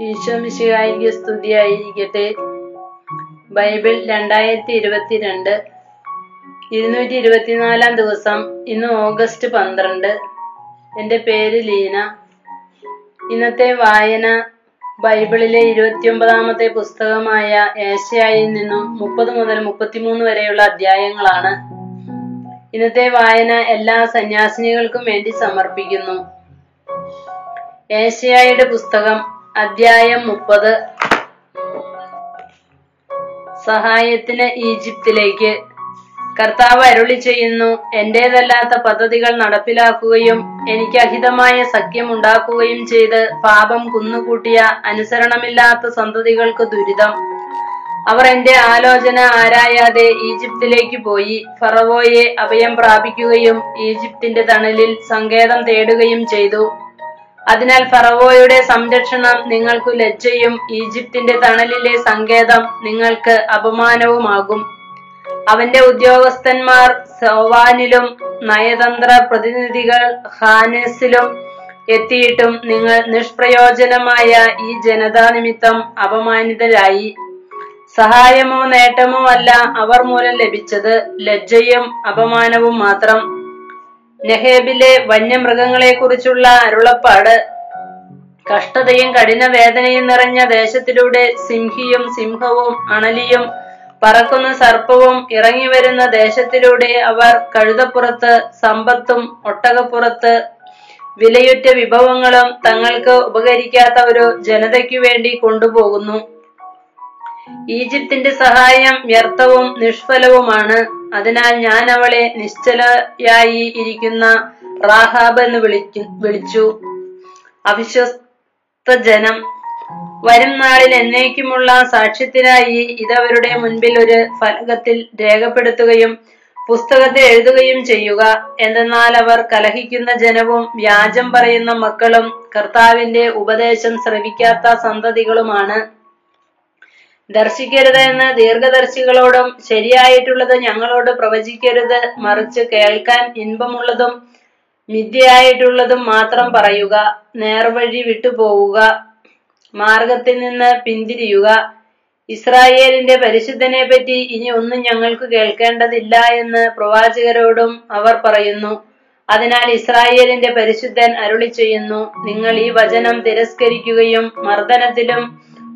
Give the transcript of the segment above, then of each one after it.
ഈശോമിശിഹായിക്ക് സ്തുതിയായിരിക്കട്ടെ. ബൈബിൾ രണ്ടായിരത്തി ഇരുപത്തിരണ്ട് ഇരുന്നൂറ്റി ഇരുപത്തിനാലാം ദിവസം ഇന്ന് ഓഗസ്റ്റ് പന്ത്രണ്ട്. എന്റെ പേര് ലീന. ഇന്നത്തെ വായന ബൈബിളിലെ ഇരുപത്തിയൊമ്പതാമത്തെ പുസ്തകമായ ഏഷ്യായിൽ നിന്നും മുപ്പത് മുതൽ മുപ്പത്തിമൂന്ന് വരെയുള്ള അധ്യായങ്ങളാണ്. ഇന്നത്തെ വായന എല്ലാ സന്യാസിനികൾക്കും വേണ്ടി സമർപ്പിക്കുന്നു. ഏഷ്യായുടെ പുസ്തകം അധ്യായം മുപ്പത്. സഹായത്തിന് ഈജിപ്തിലേക്ക്. കർത്താവ് അരുളി ചെയ്യുന്നു എന്റേതല്ലാത്ത പദ്ധതികൾ നടപ്പിലാക്കുകയും എനിക്ക് അഹിതമായ സഖ്യം ഉണ്ടാക്കുകയും ചെയ്ത് പാപം കുന്നുകൂട്ടിയ അനുസരണമില്ലാത്ത സന്തതികൾക്ക് ദുരിതം. അവർ എന്റെ ആലോചന ആരായാതെ ഈജിപ്തിലേക്ക് പോയി. ഫറവോയെ അഭയം പ്രാപിക്കുകയും ഈജിപ്തിന്റെ തണലിൽ സങ്കേതം തേടുകയും ചെയ്തു. അതിനാൽ ഫറവോയുടെ സംരക്ഷണം നിങ്ങൾക്കു ലജ്ജയും ഈജിപ്തിന്റെ തണലിലെ സങ്കേതം നിങ്ങൾക്ക് അപമാനവുമാകും. അവന്റെ ഉദ്യോഗസ്ഥന്മാർ സോവാനിലും നയതന്ത്ര പ്രതിനിധികൾ ഹാനസിലും എത്തിയിട്ടും നിങ്ങൾ നിഷ്പ്രയോജനമായ ഈ ജനതാ നിമിത്തം അപമാനിതരായി. സഹായമോ നേട്ടമോ അല്ല അവർ മൂലം ലഭിച്ചത്. ലജ്ജയും അപമാനവും മാത്രം. നെഹേബിലെ വന്യമൃഗങ്ങളെ കുറിച്ചുള്ള അരുളപ്പാട്. കഷ്ടതയും കഠിന വേദനയും നിറഞ്ഞ ദേശത്തിലൂടെ സിംഹിയും സിംഹവും അണലിയും പറക്കുന്ന സർപ്പവും ഇറങ്ങി വരുന്ന ദേശത്തിലൂടെ അവർ കഴുതപ്പുറത്ത് സമ്പത്തും ഒട്ടകപ്പുറത്ത് വിലയുറ്റ വിഭവങ്ങളും തങ്ങൾക്ക് ഉപകരിക്കാത്ത ഒരു ജനതയ്ക്കു വേണ്ടി കൊണ്ടുപോകുന്നു. ഈജിപ്തിന്റെ സഹായം വ്യർത്ഥവും നിഷ്ഫലവുമാണ്. അതിനാൽ ഞാൻ അവളെ നിശ്ചലയായി ഇരിക്കുന്ന റാഹാബ് എന്ന് വിളിക്കു വിളിച്ചു. അവിശ്വസ്ത ജനം വരും നാളിൽ എന്നേക്കുമുള്ള സാക്ഷ്യത്തിനായി ഇതവരുടെ മുൻപിൽ ഒരു ഫലകത്തിൽ രേഖപ്പെടുത്തുകയും പുസ്തകത്തിൽ എഴുതുകയും ചെയ്യുക. എന്തെന്നാൽ അവർ കലഹിക്കുന്ന ജനവും വ്യാജം പറയുന്ന മക്കളും കർത്താവിന്റെ ഉപദേശം ശ്രവിക്കാത്ത സന്തതികളുമാണ്. ദർശിക്കരുത് എന്ന് ദീർഘദർശികളോടും ശരിയായിട്ടുള്ളത് ഞങ്ങളോട് പ്രവചിക്കരുത് മറിച്ച് കേൾക്കാൻ ഇൻപമുള്ളതും മിഥ്യയായിട്ടുള്ളതും മാത്രം പറയുക നേർവഴി വിട്ടുപോവുക മാർഗത്തിൽ നിന്ന് പിന്തിരിയുക. ഇസ്രായേലിന്റെ പരിശുദ്ധനെ പറ്റി ഇനി ഒന്നും ഞങ്ങൾക്ക് കേൾക്കേണ്ടതില്ല എന്ന് പ്രവാചകരോടും അവർ പറയുന്നു. അതിനാൽ ഇസ്രായേലിന്റെ പരിശുദ്ധൻ അരുളി ചെയ്യുന്നു നിങ്ങൾ ഈ വചനം തിരസ്കരിക്കുകയും മർദ്ദനത്തിലും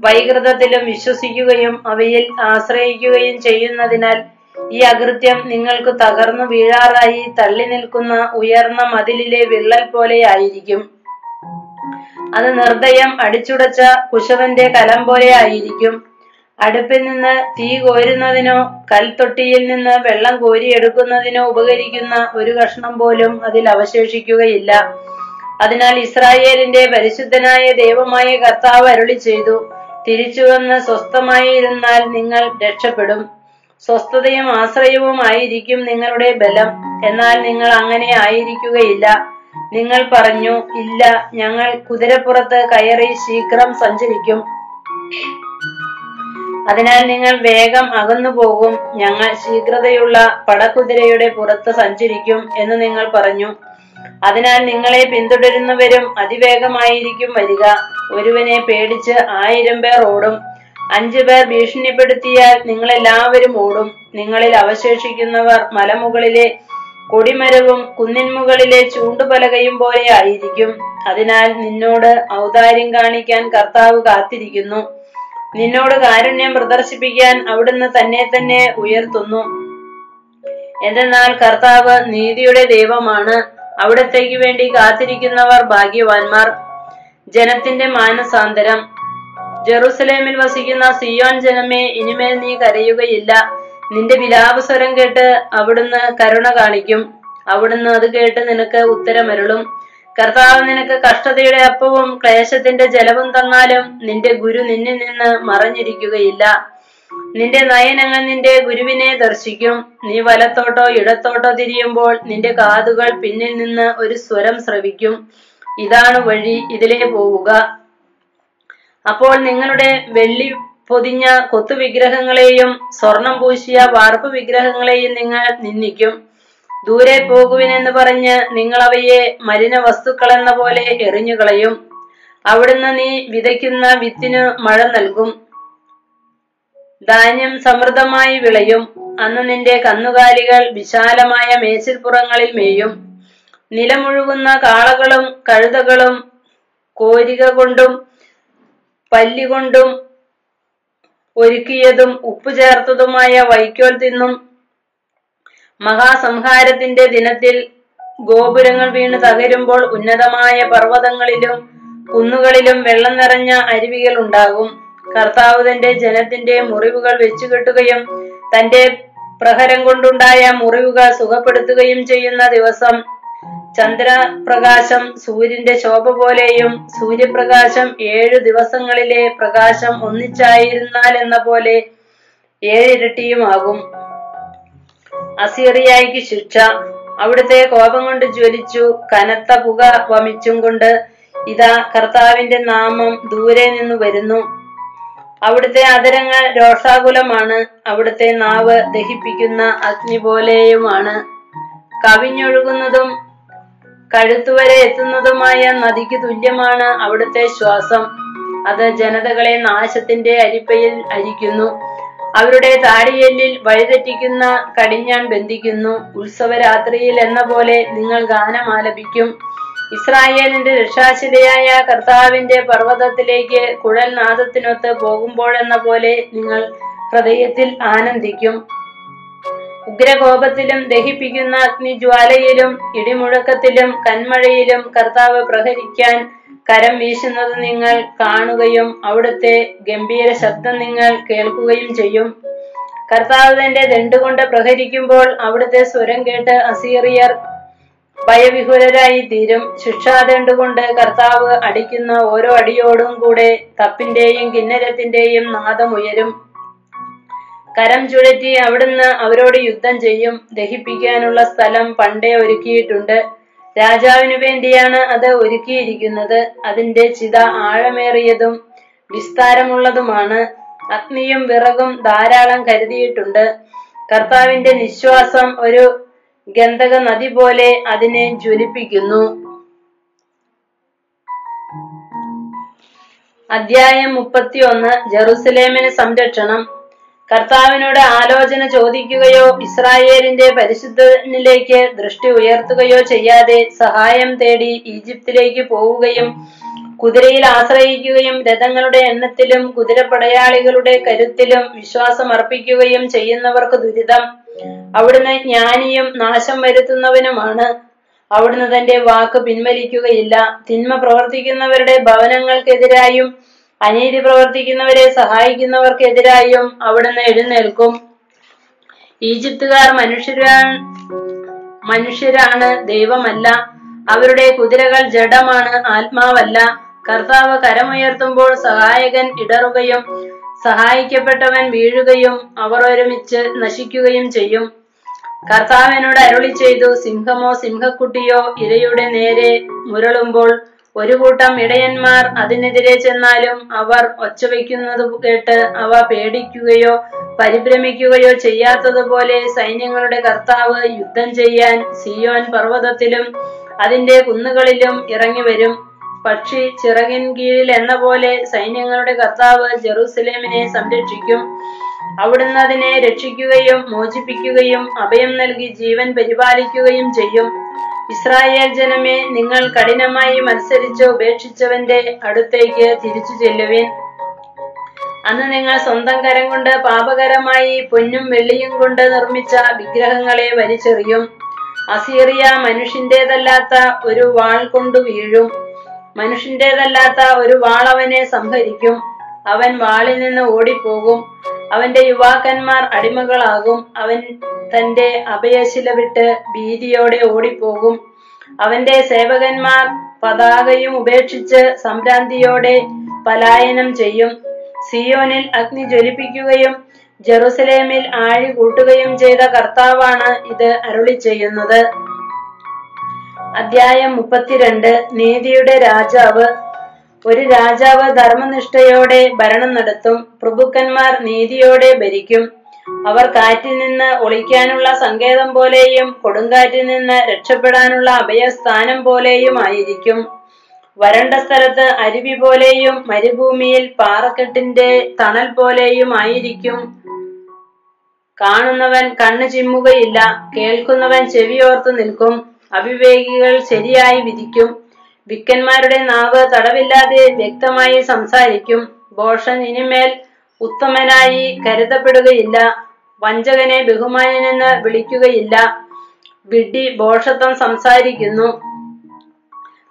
വൈകൃതത്തിലും വിശ്വസിക്കുകയും അവയിൽ ആശ്രയിക്കുകയും ചെയ്യുന്നതിനാൽ ഈ അകൃത്യം നിങ്ങൾക്ക് തകർന്നു വീഴാറായി തള്ളി നിൽക്കുന്ന ഉയർന്ന മതിലിലെ വിള്ളൽ പോലെയായിരിക്കും. അത് നിർദ്ദയം അടിച്ചുടച്ച കുശവന്റെ കലം പോലെ ആയിരിക്കും അടുപ്പിൽ നിന്ന് തീ കോരുന്നതിനോ കൽത്തൊട്ടിയിൽ നിന്ന് വെള്ളം കോരിയെടുക്കുന്നതിനോ ഉപകരിക്കുന്ന ഒരു കഷ്ണം പോലും അതിൽ അവശേഷിക്കുകയില്ല. അതിനാൽ ഇസ്രായേലിന്റെ പരിശുദ്ധനായ ദൈവമായ കർത്താവ് അരുളി ചെയ്തു തിരിച്ചു വന്ന് സ്വസ്ഥമായിരുന്നാൽ നിങ്ങൾ രക്ഷപ്പെടും. സ്വസ്ഥതയും ആശ്രയവും ആയിരിക്കും നിങ്ങളുടെ ബലം. എന്നാൽ നിങ്ങൾ അങ്ങനെ ആയിരിക്കുകയില്ല. നിങ്ങൾ പറഞ്ഞു ഇല്ല ഞങ്ങൾ കുതിരപ്പുറത്ത് കയറി ശീഘ്രം സഞ്ചരിക്കും. അതിനാൽ നിങ്ങൾ വേഗം അകന്നു പോകും. ഞങ്ങൾ ശീഘ്രതയുള്ള പടക്കുതിരയുടെ പുറത്ത് സഞ്ചരിക്കും എന്ന് നിങ്ങൾ പറഞ്ഞു. അതിനാൽ നിങ്ങളെ പിന്തുടരുന്നവരും അതിവേഗമായിരിക്കും വരിക. ഒരുവനെ പേടിച്ച് ആയിരം പേർ ഓടും. അഞ്ചു പേർ ഭീഷണിപ്പെടുത്തിയാൽ നിങ്ങളെല്ലാവരും ഓടും. നിങ്ങളിൽ അവശേഷിക്കുന്നവർ മലമുകളിലെ കൊടിമരവും കുന്നിൻമുകളിലെ ചൂണ്ടുപലകയും പോലെ ആയിരിക്കും. അതിനാൽ നിന്നോട് ഔദാര്യം കാണിക്കാൻ കർത്താവ് കാത്തിരിക്കുന്നു. നിന്നോട് കാരുണ്യം പ്രദർശിപ്പിക്കാൻ അവിടുന്ന് തന്നെ തന്നെ ഉയർത്തുന്നു. എന്തെന്നാൽ കർത്താവ് നീതിയുടെ ദൈവമാണ്. അവിടത്തേക്ക് വേണ്ടി കാത്തിരിക്കുന്നവർ ഭാഗ്യവാന്മാർ. ജനത്തിന്റെ മാനസാന്തരം. ജെറുസലേമിൽ വസിക്കുന്ന സിയോൻ ജനമേ ഇനിമേൽ നീ കരയുകയില്ല. നിന്റെ വിലാപസ്വരം കേട്ട് അവിടുന്ന് കരുണ കാണിക്കും. അവിടുന്ന് അത് കേട്ട് നിനക്ക് ഉത്തരമരുളും. കർത്താവ് നിനക്ക് കഷ്ടതയുടെ അപ്പവും ക്ലേശത്തിന്റെ ജലവും തന്നാലും നിന്റെ ഗുരു നിന്നിൽ നിന്ന് മറഞ്ഞിരിക്കുകയില്ല. നിന്റെ നയനങ്ങൾ നിന്റെ ഗുരുവിനെ ദർശിക്കും. നീ വലത്തോട്ടോ ഇടത്തോട്ടോ തിരിയുമ്പോൾ നിന്റെ കാതുകൾ പിന്നിൽ നിന്ന് ഒരു സ്വരം ശ്രവിക്കും ഇതാണ് വഴി ഇതിലേ പോവുക. അപ്പോൾ നിങ്ങളുടെ വെള്ളി പൊതിഞ്ഞ കൊത്തു വിഗ്രഹങ്ങളെയും സ്വർണം പൂശിയ വാർപ്പ് വിഗ്രഹങ്ങളെയും നിങ്ങൾ നിന്ദിക്കും. ദൂരെ പോകുവിനെന്ന് പറഞ്ഞ് നിങ്ങൾ അവയെ മലിന വസ്തുക്കളെന്ന പോലെ എറിഞ്ഞുകളയും. അവിടുന്ന് നീ വിതയ്ക്കുന്ന വിത്തിനു മഴ നൽകും. ധാന്യം സമൃദ്ധമായി വിളയും. അന്ന് നിന്റെ കന്നുകാലികൾ വിശാലമായ മേച്ചിൽപ്പുറങ്ങളിൽ മേയും. നിലമുഴുകുന്ന കാളകളും കഴുതകളും കോരിക കൊണ്ടും പല്ലികൊണ്ടും ഒരുക്കിയതും ഉപ്പു ചേർത്തതുമായ വൈക്കോൽ തിന്നും മഹാസംഹാരത്തിന്റെ ദിനത്തിൽ ഗോപുരങ്ങൾ വീണ് തകരുമ്പോൾ ഉന്നതമായ പർവതങ്ങളിലും കുന്നുകളിലും വെള്ളം നിറഞ്ഞ അരുവികൾ ഉണ്ടാകും. കർത്താവ് തന്റെ ജനത്തിന്റെ മുറിവുകൾ വെച്ചുകെട്ടുകയും തന്റെ പ്രഹരം കൊണ്ടുണ്ടായ മുറിവുകൾ സുഖപ്പെടുത്തുകയും ചെയ്യുന്ന ദിവസം ചന്ദ്രപ്രകാശം സൂര്യന്റെ ശോഭ പോലെയും സൂര്യപ്രകാശം ഏഴു ദിവസങ്ങളിലെ പ്രകാശം ഒന്നിച്ചായിരുന്നാൽ എന്ന പോലെ ഏഴിരട്ടിയുമാകും. അസീറിയായിക്ക് ശിക്ഷ. അവിടുത്തെ കോപം കൊണ്ട് ജ്വലിച്ചു കനത്ത പുക വമിച്ചും കൊണ്ട് ഇതാ കർത്താവിന്റെ നാമം ദൂരെ നിന്ന് വരുന്നു. അവിടുത്തെ അതരങ്ങൾ രോഷാകുലമാണ് അവിടുത്തെ നാവ് ദഹിപ്പിക്കുന്ന അഗ്നി പോലെയുമാണ്. കവിഞ്ഞൊഴുകുന്നതും കഴുത്തുവരെ എത്തുന്നതുമായ നദിക്ക് തുല്യമാണ് അവിടുത്തെ ശ്വാസം. അത് ജനതകളെ നാശത്തിന്റെ അരിപ്പയിൽ അരിക്കുന്നു. അവരുടെ താടിയെല്ലിൽ വഴിതെറ്റിക്കുന്ന കടിഞ്ഞാൻ ബന്ധിക്കുന്നു. ഉത്സവരാത്രിയിൽ എന്ന പോലെ നിങ്ങൾ ഗാനം ആലപിക്കും. ഇസ്രായേലിന്റെ രക്ഷാശിലയായ കർത്താവിന്റെ പർവതത്തിലേക്ക് കുഴൽനാഥത്തിനൊത്ത് പോകുമ്പോഴെന്ന പോലെ നിങ്ങൾ ഹൃദയത്തിൽ ആനന്ദിക്കും. ഉഗ്രകോപത്തിലും ദഹിപ്പിക്കുന്ന അഗ്നിജ്വാലയിലും ഇടിമുഴക്കത്തിലും കന്മഴയിലും കർത്താവ് പ്രഹരിക്കാൻ കരം വീശുന്നത് നിങ്ങൾ കാണുകയും അവിടുത്തെ ഗംഭീര ശബ്ദം നിങ്ങൾ കേൾക്കുകയും ചെയ്യും. കർത്താവ് തന്റെ ദണ്ടുകൊണ്ട് പ്രഹരിക്കുമ്പോൾ അവിടുത്തെ സ്വരം കേട്ട് അസീറിയർ ഭയവിഹുലരായി തീരും. ശിക്ഷാദണ്ടുകൊണ്ട് കർത്താവ് അടിക്കുന്ന ഓരോ അടിയോടും കൂടെ തപ്പിന്റെയും കിന്നരത്തിന്റെയും ഉയരും. കരം ചുഴറ്റി അവിടുന്ന് അവരോട് യുദ്ധം ചെയ്യും. ദഹിപ്പിക്കാനുള്ള സ്ഥലം പണ്ടേ ഒരുക്കിയിട്ടുണ്ട്. രാജാവിനു വേണ്ടിയാണ് അത് ഒരുക്കിയിരിക്കുന്നത്. അതിന്റെ ചിത ആഴമേറിയതും വിസ്താരമുള്ളതുമാണ്. അഗ്നിയും വിറകും ധാരാളം കരുതിയിട്ടുണ്ട്. കർത്താവിന്റെ നിശ്വാസം ഒരു ഗന്ധക നദി പോലെ അതിനെ ജ്വലിപ്പിക്കുന്നു. അധ്യായം മുപ്പത്തിയൊന്ന്. ജെറുസലേമിന് സംരക്ഷണം. കർത്താവിനോട് ആലോചന ചോദിക്കുകയോ ഇസ്രായേലിന്റെ പരിശുദ്ധനിലേക്ക് ദൃഷ്ടി ഉയർത്തുകയോ ചെയ്യാതെ സഹായം തേടി ഈജിപ്തിലേക്ക് പോവുകയും കുതിരയിൽ ആശ്രയിക്കുകയും രഥങ്ങളുടെ എണ്ണത്തിലും കുതിരപ്പടയാളികളുടെ കരുത്തിലും വിശ്വാസം അർപ്പിക്കുകയും ചെയ്യുന്നവർക്ക് ദുരിതം. അവിടുന്ന് ജ്ഞാനിയും നാശം വരുത്തുന്നവനുമാണ്. അവിടുന്ന് തന്റെ വാക്ക് പിൻവലിക്കുകയില്ല. തിന്മ പ്രവർത്തിക്കുന്നവരുടെ ഭവനങ്ങൾക്കെതിരായും അനീതി പ്രവർത്തിക്കുന്നവരെ സഹായിക്കുന്നവർക്കെതിരായും അവിടുന്ന് എഴുന്നേൽക്കും. ഈജിപ്തുകാർ മനുഷ്യരാ മനുഷ്യരാണ് ദൈവമല്ല. അവരുടെ കുതിരകൾ ജഡമാണ് ആത്മാവല്ല. കർത്താവ് കരമുയർത്തുമ്പോൾ സഹായകൻ ഇടറുകയും സഹായിക്കപ്പെട്ടവൻ വീഴുകയും അവർ ഒരുമിച്ച് നശിക്കുകയും ചെയ്യും. കർത്താവിനോട് അരുളി ചെയ്തു സിംഹമോ സിംഹക്കുട്ടിയോ ഇരയുടെ നേരെ മുരളുമ്പോൾ ഒരു കൂട്ടം ഇടയന്മാർ അതിനെതിരെ ചെന്നാലും അവർ ഒച്ചവെക്കുന്നത് കേട്ട് അവ പേടിക്കുകയോ പരിഭ്രമിക്കുകയോ ചെയ്യാത്തതുപോലെ സൈന്യങ്ങളുടെ കർത്താവ് യുദ്ധം ചെയ്യാൻ സിയോൻ പർവതത്തിലും അതിന്റെ കുന്നുകളിലും ഇറങ്ങി വരും. പക്ഷി ചിറകിൻ കീഴിൽ എന്ന പോലെ സൈന്യങ്ങളുടെ കർത്താവ് ജെറൂസലേമിനെ സംരക്ഷിക്കും. അവിടുന്ന് അതിനെ രക്ഷിക്കുകയും മോചിപ്പിക്കുകയും അഭയം നൽകി ജീവൻ പരിപാലിക്കുകയും ചെയ്യും. ഇസ്രായേൽ ജനമേ നിങ്ങൾ കഠിനമായി മത്സരിച്ച് ഉപേക്ഷിച്ചവന്റെ അടുത്തേക്ക് തിരിച്ചു ചെല്ലുവിൻ. അന്ന് നിങ്ങൾ സ്വന്തം കരം കൊണ്ട് പാപകരമായി പൊന്നും വെള്ളിയും കൊണ്ട് നിർമ്മിച്ച വിഗ്രഹങ്ങളെ വലിച്ചെറിയും. അസീറിയ മനുഷ്യന്റേതല്ലാത്ത ഒരു വാൾ കൊണ്ട് വീഴും. മനുഷ്യന്റേതല്ലാത്ത ഒരു വാൾ അവനെ സംഹരിക്കും. അവൻ വാളിൽ നിന്ന് ഓടിപ്പോകും. അവന്റെ യുവാക്കന്മാർ അടിമകളാകും. അവൻ തന്റെ അഭയശില വിട്ട് ഭീതിയോടെ ഓടിപ്പോകും. അവന്റെ സേവകന്മാർ പതാകയും ഉപേക്ഷിച്ച് സംഭ്രാന്തിയോടെ പലായനം ചെയ്യും. സിയോനിൽ അഗ്നി ജ്വലിപ്പിക്കുകയും ജെറുസലേമിൽ ആഴി കൂട്ടുകയും ചെയ്ത കർത്താവാണ് ഇത് അരുളി ചെയ്യുന്നത് അധ്യായം മുപ്പത്തിരണ്ട്. നീതിയുടെ രാജാവ് ഒരു രാജാവ് ധർമ്മനിഷ്ഠയോടെ ഭരണം നടത്തും പ്രഭുക്കന്മാർ നീതിയോടെ ഭരിക്കും. അവർ കാറ്റിൽ നിന്ന് ഒളിക്കാനുള്ള സങ്കേതം പോലെയും കൊടുങ്കാറ്റിൽ നിന്ന് രക്ഷപ്പെടാനുള്ള അഭയസ്ഥാനം പോലെയും ആയിരിക്കും. വരണ്ട സ്ഥലത്ത് അരുവി പോലെയും മരുഭൂമിയിൽ പാറക്കെട്ടിന്റെ തണൽ പോലെയും ആയിരിക്കും. കാണുന്നവൻ കണ്ണു ചിമ്മുകയില്ല കേൾക്കുന്നവൻ ചെവിയോർത്ത് നിൽക്കും അവിവേകികൾ ശരിയായി വിധിക്കും. വിക്കന്മാരുടെ നാവ് തടവില്ലാതെ വ്യക്തമായി സംസാരിക്കും. ബോഷൻ ഇനിമേൽ ഉത്തമനായി കരുതപ്പെടുകയില്ല. വഞ്ചകനെ ബഹുമാനനെന്ന് വിളിക്കുകയില്ല. വിഡ്ഢി ഭോഷത്വം സംസാരിക്കുന്നു.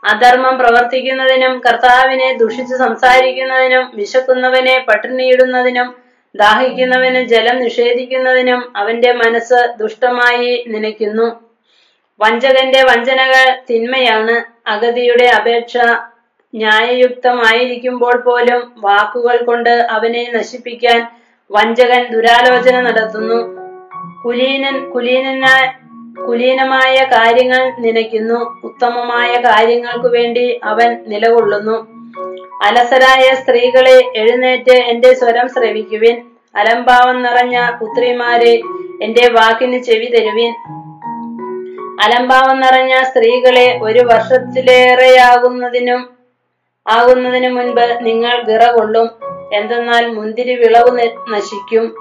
അധർമ്മം പ്രവർത്തിക്കുന്നതിനും കർത്താവിനെ ദുഷിച്ച് സംസാരിക്കുന്നതിനും വിശക്കുന്നവനെ പട്ടിണിയിടുന്നതിനും ദാഹിക്കുന്നവന് ജലം നിഷേധിക്കുന്നതിനും അവന്റെ മനസ്സ് ദുഷ്ടമായി നനയ്ക്കുന്നു. വഞ്ചകന്റെ വഞ്ചനകൾ തിന്മയാണ്. അഗതിയുടെ അപേക്ഷ ന്യായയുക്തമായിരിക്കുമ്പോൾ പോലും വാക്കുകൾ കൊണ്ട് അവനെ നശിപ്പിക്കാൻ വഞ്ചകൻ ദുരാലോചന നടത്തുന്നു. കുലീനൻ കുലീനനായ കുലീനമായ കാര്യങ്ങൾ നനയ്ക്കുന്നു. ഉത്തമമായ കാര്യങ്ങൾക്കു വേണ്ടി അവൻ നിലകൊള്ളുന്നു. അലസരായ സ്ത്രീകളെ എഴുന്നേറ്റ് എന്റെ സ്വരം ശ്രവിക്കുവിൻ. അലംഭാവം നിറഞ്ഞ പുത്രിമാരെ എന്റെ വാക്കിന് ചെവി തരുവിൻ. അലംഭാവം നിറഞ്ഞ സ്ത്രീകളെ ഒരു വർഷത്തിലേറെയാകുന്നതിനും ആകുന്നതിനു മുൻപ് നിങ്ങൾ വിറ കൊള്ളും. എന്തെന്നാൽ മുന്തിരി വിളവ് നശിക്കും.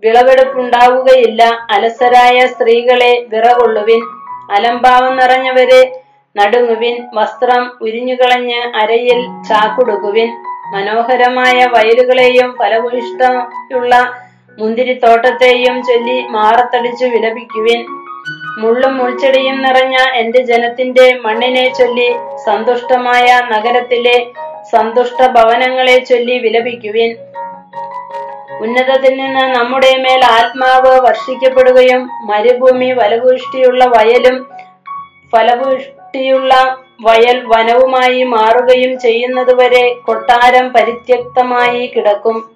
വിളവെടുപ്പുണ്ടാവുകയില്ല. അലസരായ സ്ത്രീകളെ വിറകൊള്ളുവിൻ അലംഭാവം നിറഞ്ഞവരെ നടുങ്ങുവിൻ. വസ്ത്രം ഉരിഞ്ഞുകളഞ്ഞ് അരയിൽ ചാക്കുടുക്കുവിൻ. മനോഹരമായ വയലുകളെയും ഫലഭൂയിഷ്ടമുള്ള മുന്തിരിത്തോട്ടത്തെയും ചൊല്ലി മാറത്തടിച്ചു വിലപിക്കുവിൻ. മുള്ളും മുൾച്ചെടിയും നിറഞ്ഞ എന്റെ ജനത്തിന്റെ മണ്ണിനെ ചൊല്ലി സന്തുഷ്ടമായ നഗരത്തിലെ സന്തുഷ്ട ഭവനങ്ങളെ ചൊല്ലി വിലപിക്കുവിൻ. ഉന്നതത്തിൽ നിന്ന് നമ്മുടെ മേൽ ആത്മാവ് വർഷിക്കപ്പെടുകയും മരുഭൂമി ഫലപുഷ്ടിയുള്ള വയലും ഫലപുഷ്ടിയുള്ള വയൽ വനവുമായി മാറുകയും ചെയ്യുന്നതുവരെ കൊട്ടാരം പരിത്യക്തമായി കിടക്കും.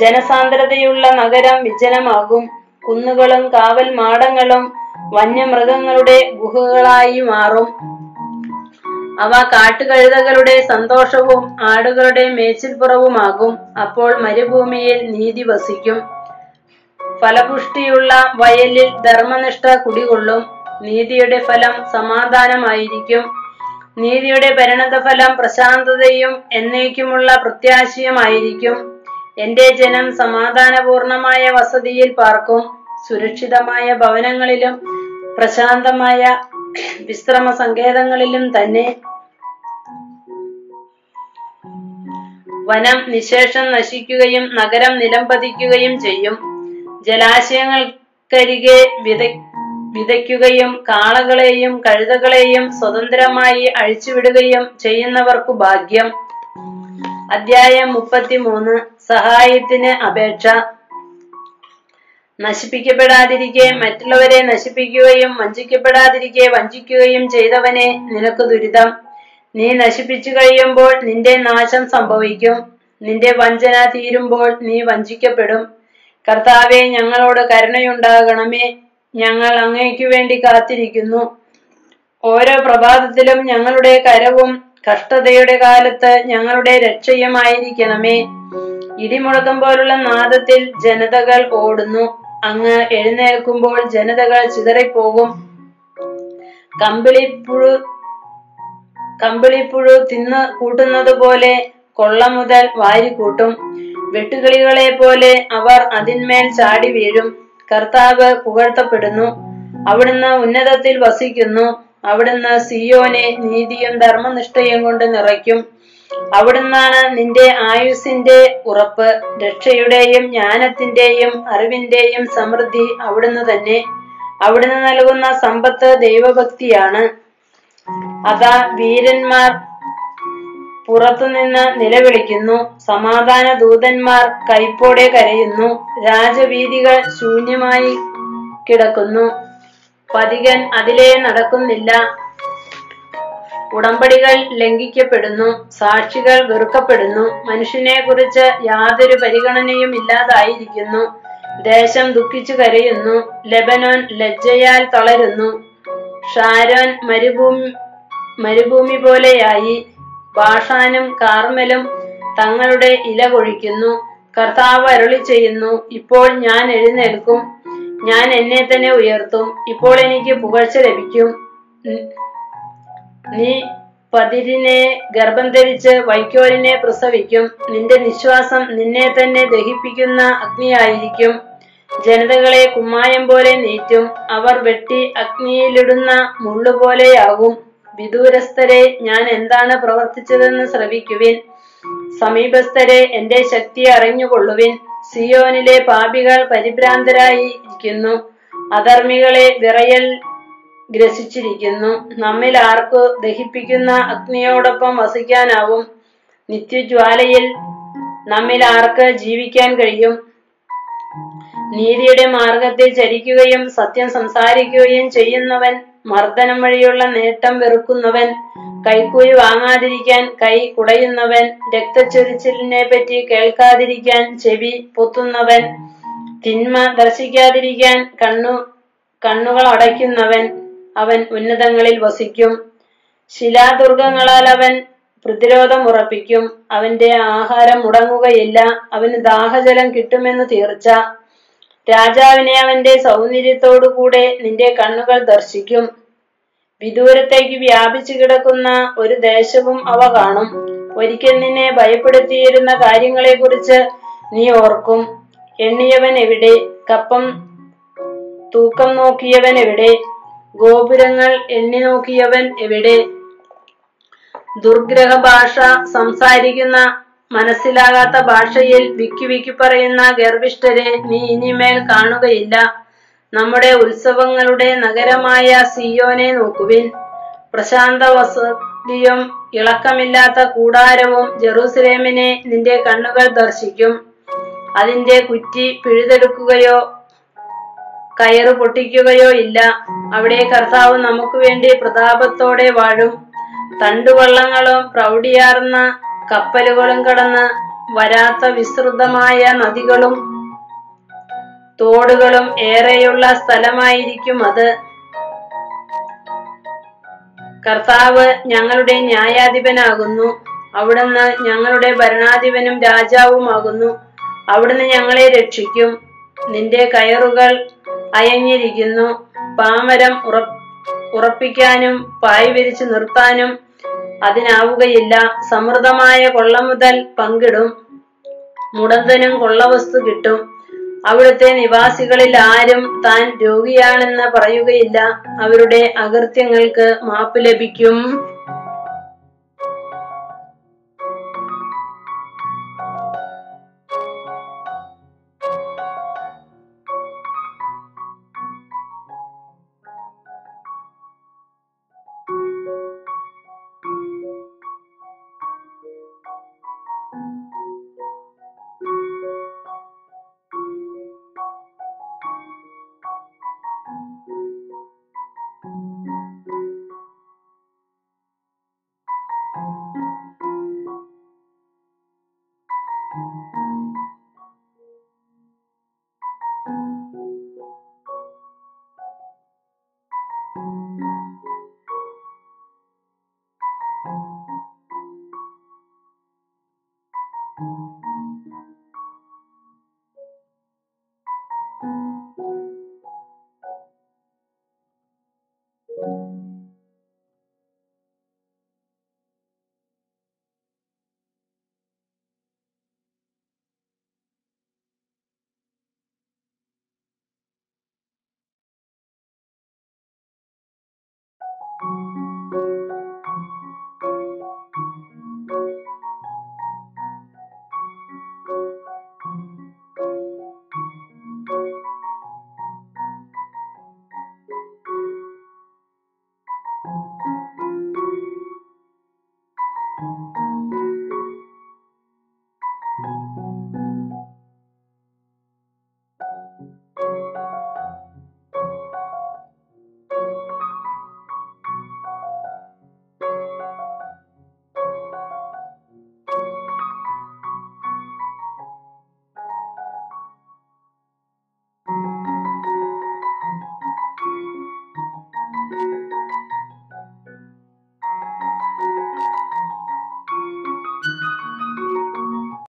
ജനസാന്ദ്രതയുള്ള നഗരം വിജനമാകും. കുന്നുകളും കാവൽ മാടങ്ങളും വന്യമൃഗങ്ങളുടെ ഗുഹകളായി മാറും. അവ കാട്ടുകഴുതകളുടെ സന്തോഷവും ആടുകളുടെ മേച്ചിൽപ്പുറവുമാകും. അപ്പോൾ മരുഭൂമിയിൽ നീതി വസിക്കും. ഫലപുഷ്ടിയുള്ള വയലിൽ ധർമ്മനിഷ്ഠ കുടികൊള്ളും. നീതിയുടെ ഫലം സമാധാനമായിരിക്കും. നീതിയുടെ പരിണതഫലം പ്രശാന്തതയും എന്നേക്കുമുള്ള പ്രത്യാശയുമായിരിക്കും. എന്റെ ജനം സമാധാനപൂർണമായ വസതിയിൽ പാർക്കും. സുരക്ഷിതമായ ഭവനങ്ങളിലും പ്രശാന്തമായ വിശ്രമ സങ്കേതങ്ങളിലും തന്നെ വനം നിശേഷം നശിക്കുകയും നഗരം നിലംപതിക്കുകയും ചെയ്യും. ജലാശയങ്ങൾക്കരികെ വിത വിതയ്ക്കുകയും കാളകളെയും കഴുതകളെയും സ്വതന്ത്രമായി അഴിച്ചുവിടുകയും ചെയ്യുന്നവർക്കു ഭാഗ്യം. അധ്യായം മുപ്പത്തിമൂന്ന്. സഹായത്തിന് അപേക്ഷ. നശിപ്പിക്കപ്പെടാതിരിക്കെ മറ്റുള്ളവരെ നശിപ്പിക്കുകയും വഞ്ചിക്കപ്പെടാതിരിക്കെ വഞ്ചിക്കുകയും ചെയ്തവനെ നിനക്ക് ദുരിതം. നീ നശിപ്പിച്ചു കഴിയുമ്പോൾ നിന്റെ നാശം സംഭവിക്കും. നിന്റെ വഞ്ചന തീരുമ്പോൾ നീ വഞ്ചിക്കപ്പെടും. കർത്താവെ ഞങ്ങളോട് കരുണയുണ്ടാകണമേ. ഞങ്ങൾ അങ്ങേക്കു വേണ്ടി കാത്തിരിക്കുന്നു. ഓരോ പ്രഭാതത്തിലും ഞങ്ങളുടെ കരവും കഷ്ടതയുടെ കാലത്ത് ഞങ്ങളുടെ രക്ഷയുമായിരിക്കണമേ. ഇടിമുഴക്കം പോലുള്ള നാദത്തിൽ ജനതകൾ ഓടുന്നു. അങ്ങ് എഴുന്നേൽക്കുമ്പോൾ ജനതകൾ ചിതറിപ്പോകും. കമ്പിളിപ്പുഴു കമ്പിളിപ്പുഴു തിന്ന് കൂട്ടുന്നത് പോലെ കൊള്ള മുതൽ വാരിക്കൂട്ടും വെട്ടുകിളികളെ പോലെ അവർ അതിന്മേൽ ചാടി വീഴും. കർത്താവ് പുകഴ്ത്തപ്പെടുന്നു. അവിടുന്ന് ഉന്നതത്തിൽ വസിക്കുന്നു. അവിടുന്ന് സിയോനെ നീതിയും ധർമ്മനിഷ്ഠയും കൊണ്ട് നിറയ്ക്കും. അവിടുന്നാണ് നിന്റെ ആയുസിന്റെ ഉറപ്പ് രക്ഷയുടെയും ജ്ഞാനത്തിന്റെയും അറിവിന്റെയും സമൃദ്ധി അവിടുന്ന് തന്നെ. അവിടുന്ന് നൽകുന്ന സമ്പത്ത് ദൈവഭക്തിയാണ്. അതാ വീരന്മാർ പുറത്തുനിന്ന് നിലവിളിക്കുന്നു. സമാധാന ദൂതന്മാർ കൈപ്പോടെ കരയുന്നു. രാജവീതികൾ ശൂന്യമായി കിടക്കുന്നു. പതികൻ അതിലേ നടക്കുന്നില്ല. ഉടമ്പടികൾ ലംഘിക്കപ്പെടുന്നു സാക്ഷികൾ വെറുക്കപ്പെടുന്നു മനുഷ്യനെ കുറിച്ച് യാതൊരു പരിഗണനയും ഇല്ലാതായിരിക്കുന്നു ദേശം ദുഃഖിച്ചു കരയുന്നു ലെബനോൻ ലജ്ജയാൽ തളരുന്നു ഷാരോൻ മരുഭൂമി മരുഭൂമി പോലെയായി ബാഷാനും കാർമലും തങ്ങളുടെ ഇല കൊഴിക്കുന്നു കർത്താവ് അരുളി ചെയ്യുന്നു ഇപ്പോൾ ഞാൻ എഴുന്നേൽക്കും ഞാൻ എന്നെ തന്നെ ഉയർത്തും ഇപ്പോൾ എനിക്ക് പുകഴ്ച ലഭിക്കും. നീ പതിരിനെ ഗർഭം ധരിച്ച് വൈക്കോലിനെ പ്രസവിക്കും. നിന്റെ നിശ്വാസം നിന്നെ തന്നെ ദഹിപ്പിക്കുന്ന അഗ്നിയായിരിക്കും. ജനതകളെ കുമ്മായം പോലെ നീറ്റും. അവർ വെട്ടി അഗ്നിയിലിടുന്ന മുള്ളുപോലെയാകും. വിദൂരസ്ഥരെ ഞാൻ എന്താണ് പ്രവർത്തിച്ചതെന്ന് ശ്രവിക്കുവിൻ. സമീപസ്ഥരെ എന്റെ ശക്തി അറിഞ്ഞുകൊള്ളുവിൻ. സിയോനിലെ പാപികൾ പരിഭ്രാന്തരായി ഇരിക്കുന്നു അധർമ്മികളെ വിറയൽ ഗ്രസിച്ചിരിക്കുന്നു. നമ്മിൽ ആർക്കു ദഹിപ്പിക്കുന്ന അഗ്നിയോടൊപ്പം വസിക്കാനാവും? നിത്യജ്വാലയിൽ നമ്മിൽ ആർക്ക് ജീവിക്കാൻ കഴിയും? നീതിയുടെ മാർഗത്തിൽ ചരിക്കുകയും സത്യം സംസാരിക്കുകയും ചെയ്യുന്നവൻ മർദ്ദനം വഴിയുള്ള നേട്ടം വെറുക്കുന്നവൻ കൈക്കൂലി വാങ്ങാതിരിക്കാൻ കൈ കുടയുന്നവൻ രക്തച്ചൊരിച്ചിലിനെ പറ്റി കേൾക്കാതിരിക്കാൻ ചെവി പൊത്തുന്നവൻ തിന്മ ദർശിക്കാതിരിക്കാൻ കണ്ണു കണ്ണുകൾ അടയ്ക്കുന്നവൻ അവൻ ഉന്നതങ്ങളിൽ വസിക്കും. ശിലാദുർഗങ്ങളാൽ അവൻ പ്രതിരോധം ഉറപ്പിക്കും. അവന്റെ ആഹാരം മുടങ്ങുകയില്ല. അവന് ദാഹജലം കിട്ടുമെന്ന് തീർച്ച. രാജാവിനെ അവന്റെ സൗന്ദര്യത്തോടുകൂടെ നിന്റെ കണ്ണുകൾ ദർശിക്കും. വിദൂരത്തേക്ക് വ്യാപിച്ചു കിടക്കുന്ന ഒരു ദേശവും അവ കാണും. ഒരിക്കൽ നിന്നെ ഭയപ്പെടുത്തിയിരുന്ന കാര്യങ്ങളെക്കുറിച്ച് നീ ഓർക്കും. എണ്ണിയവൻ എവിടെ? കപ്പം തൂക്കം നോക്കിയവൻ എവിടെ? ഗോപുരങ്ങൾ എണ്ണി നോക്കിയവൻ എവിടെ? ദുർഗ്രഹ ഭാഷ സംസാരിക്കുന്ന മനസ്സിലാകാത്ത ഭാഷയിൽ വിക്കി വിക്കി പറയുന്ന ഗർഭിഷ്ഠരെ നീ ഇനിമേൽ കാണുകയില്ല. നമ്മുടെ ഉത്സവങ്ങളുടെ നഗരമായ സിയോനെ നോക്കുവിൻ. പ്രശാന്ത വസതിയും ഇളക്കമില്ലാത്ത കൂടാരവും ജെറൂസലേമിനെ നിന്റെ കണ്ണുകൾ ദർശിക്കും. അതിന്റെ കുറ്റി പിഴുതെടുക്കുകയോ കയറ് പൊട്ടിക്കുകയോ ഇല്ല. അവിടെ കർത്താവ് നമുക്ക് വേണ്ടി പ്രതാപത്തോടെ വാഴും. തണ്ടുവള്ളങ്ങളും പ്രൗഢിയാർന്ന കപ്പലുകളും കടന്ന് വരാത്ത വിസ്തൃതമായ നദികളും തോടുകളും ഏറെയുള്ള സ്ഥലമായിരിക്കും അത്. കർത്താവ് ഞങ്ങളുടെ ന്യായാധിപനാകുന്നു. അവിടുന്ന് ഞങ്ങളുടെ ഭരണാധിപനും രാജാവുമാകുന്നു. അവിടുന്ന് ഞങ്ങളെ രക്ഷിക്കും. നിന്റെ കയറുകൾ അയഞ്ഞിരിക്കുന്നു. പാമരം ഉറപ്പ് ഉറപ്പിക്കാനും പായ് വിരിച്ചു നിർത്താനും അതിനാവുകയില്ല. സമൃദ്ധമായ കൊള്ള മുതൽ പങ്കിടും. മുടന്തനും കൊള്ളവസ്തു കിട്ടും. അവിടുത്തെ നിവാസികളിൽ ആരും താൻ രോഗിയാണെന്ന് പറയുകയില്ല. അവരുടെ അകൃത്യങ്ങൾക്ക് മാപ്പ് ലഭിക്കും.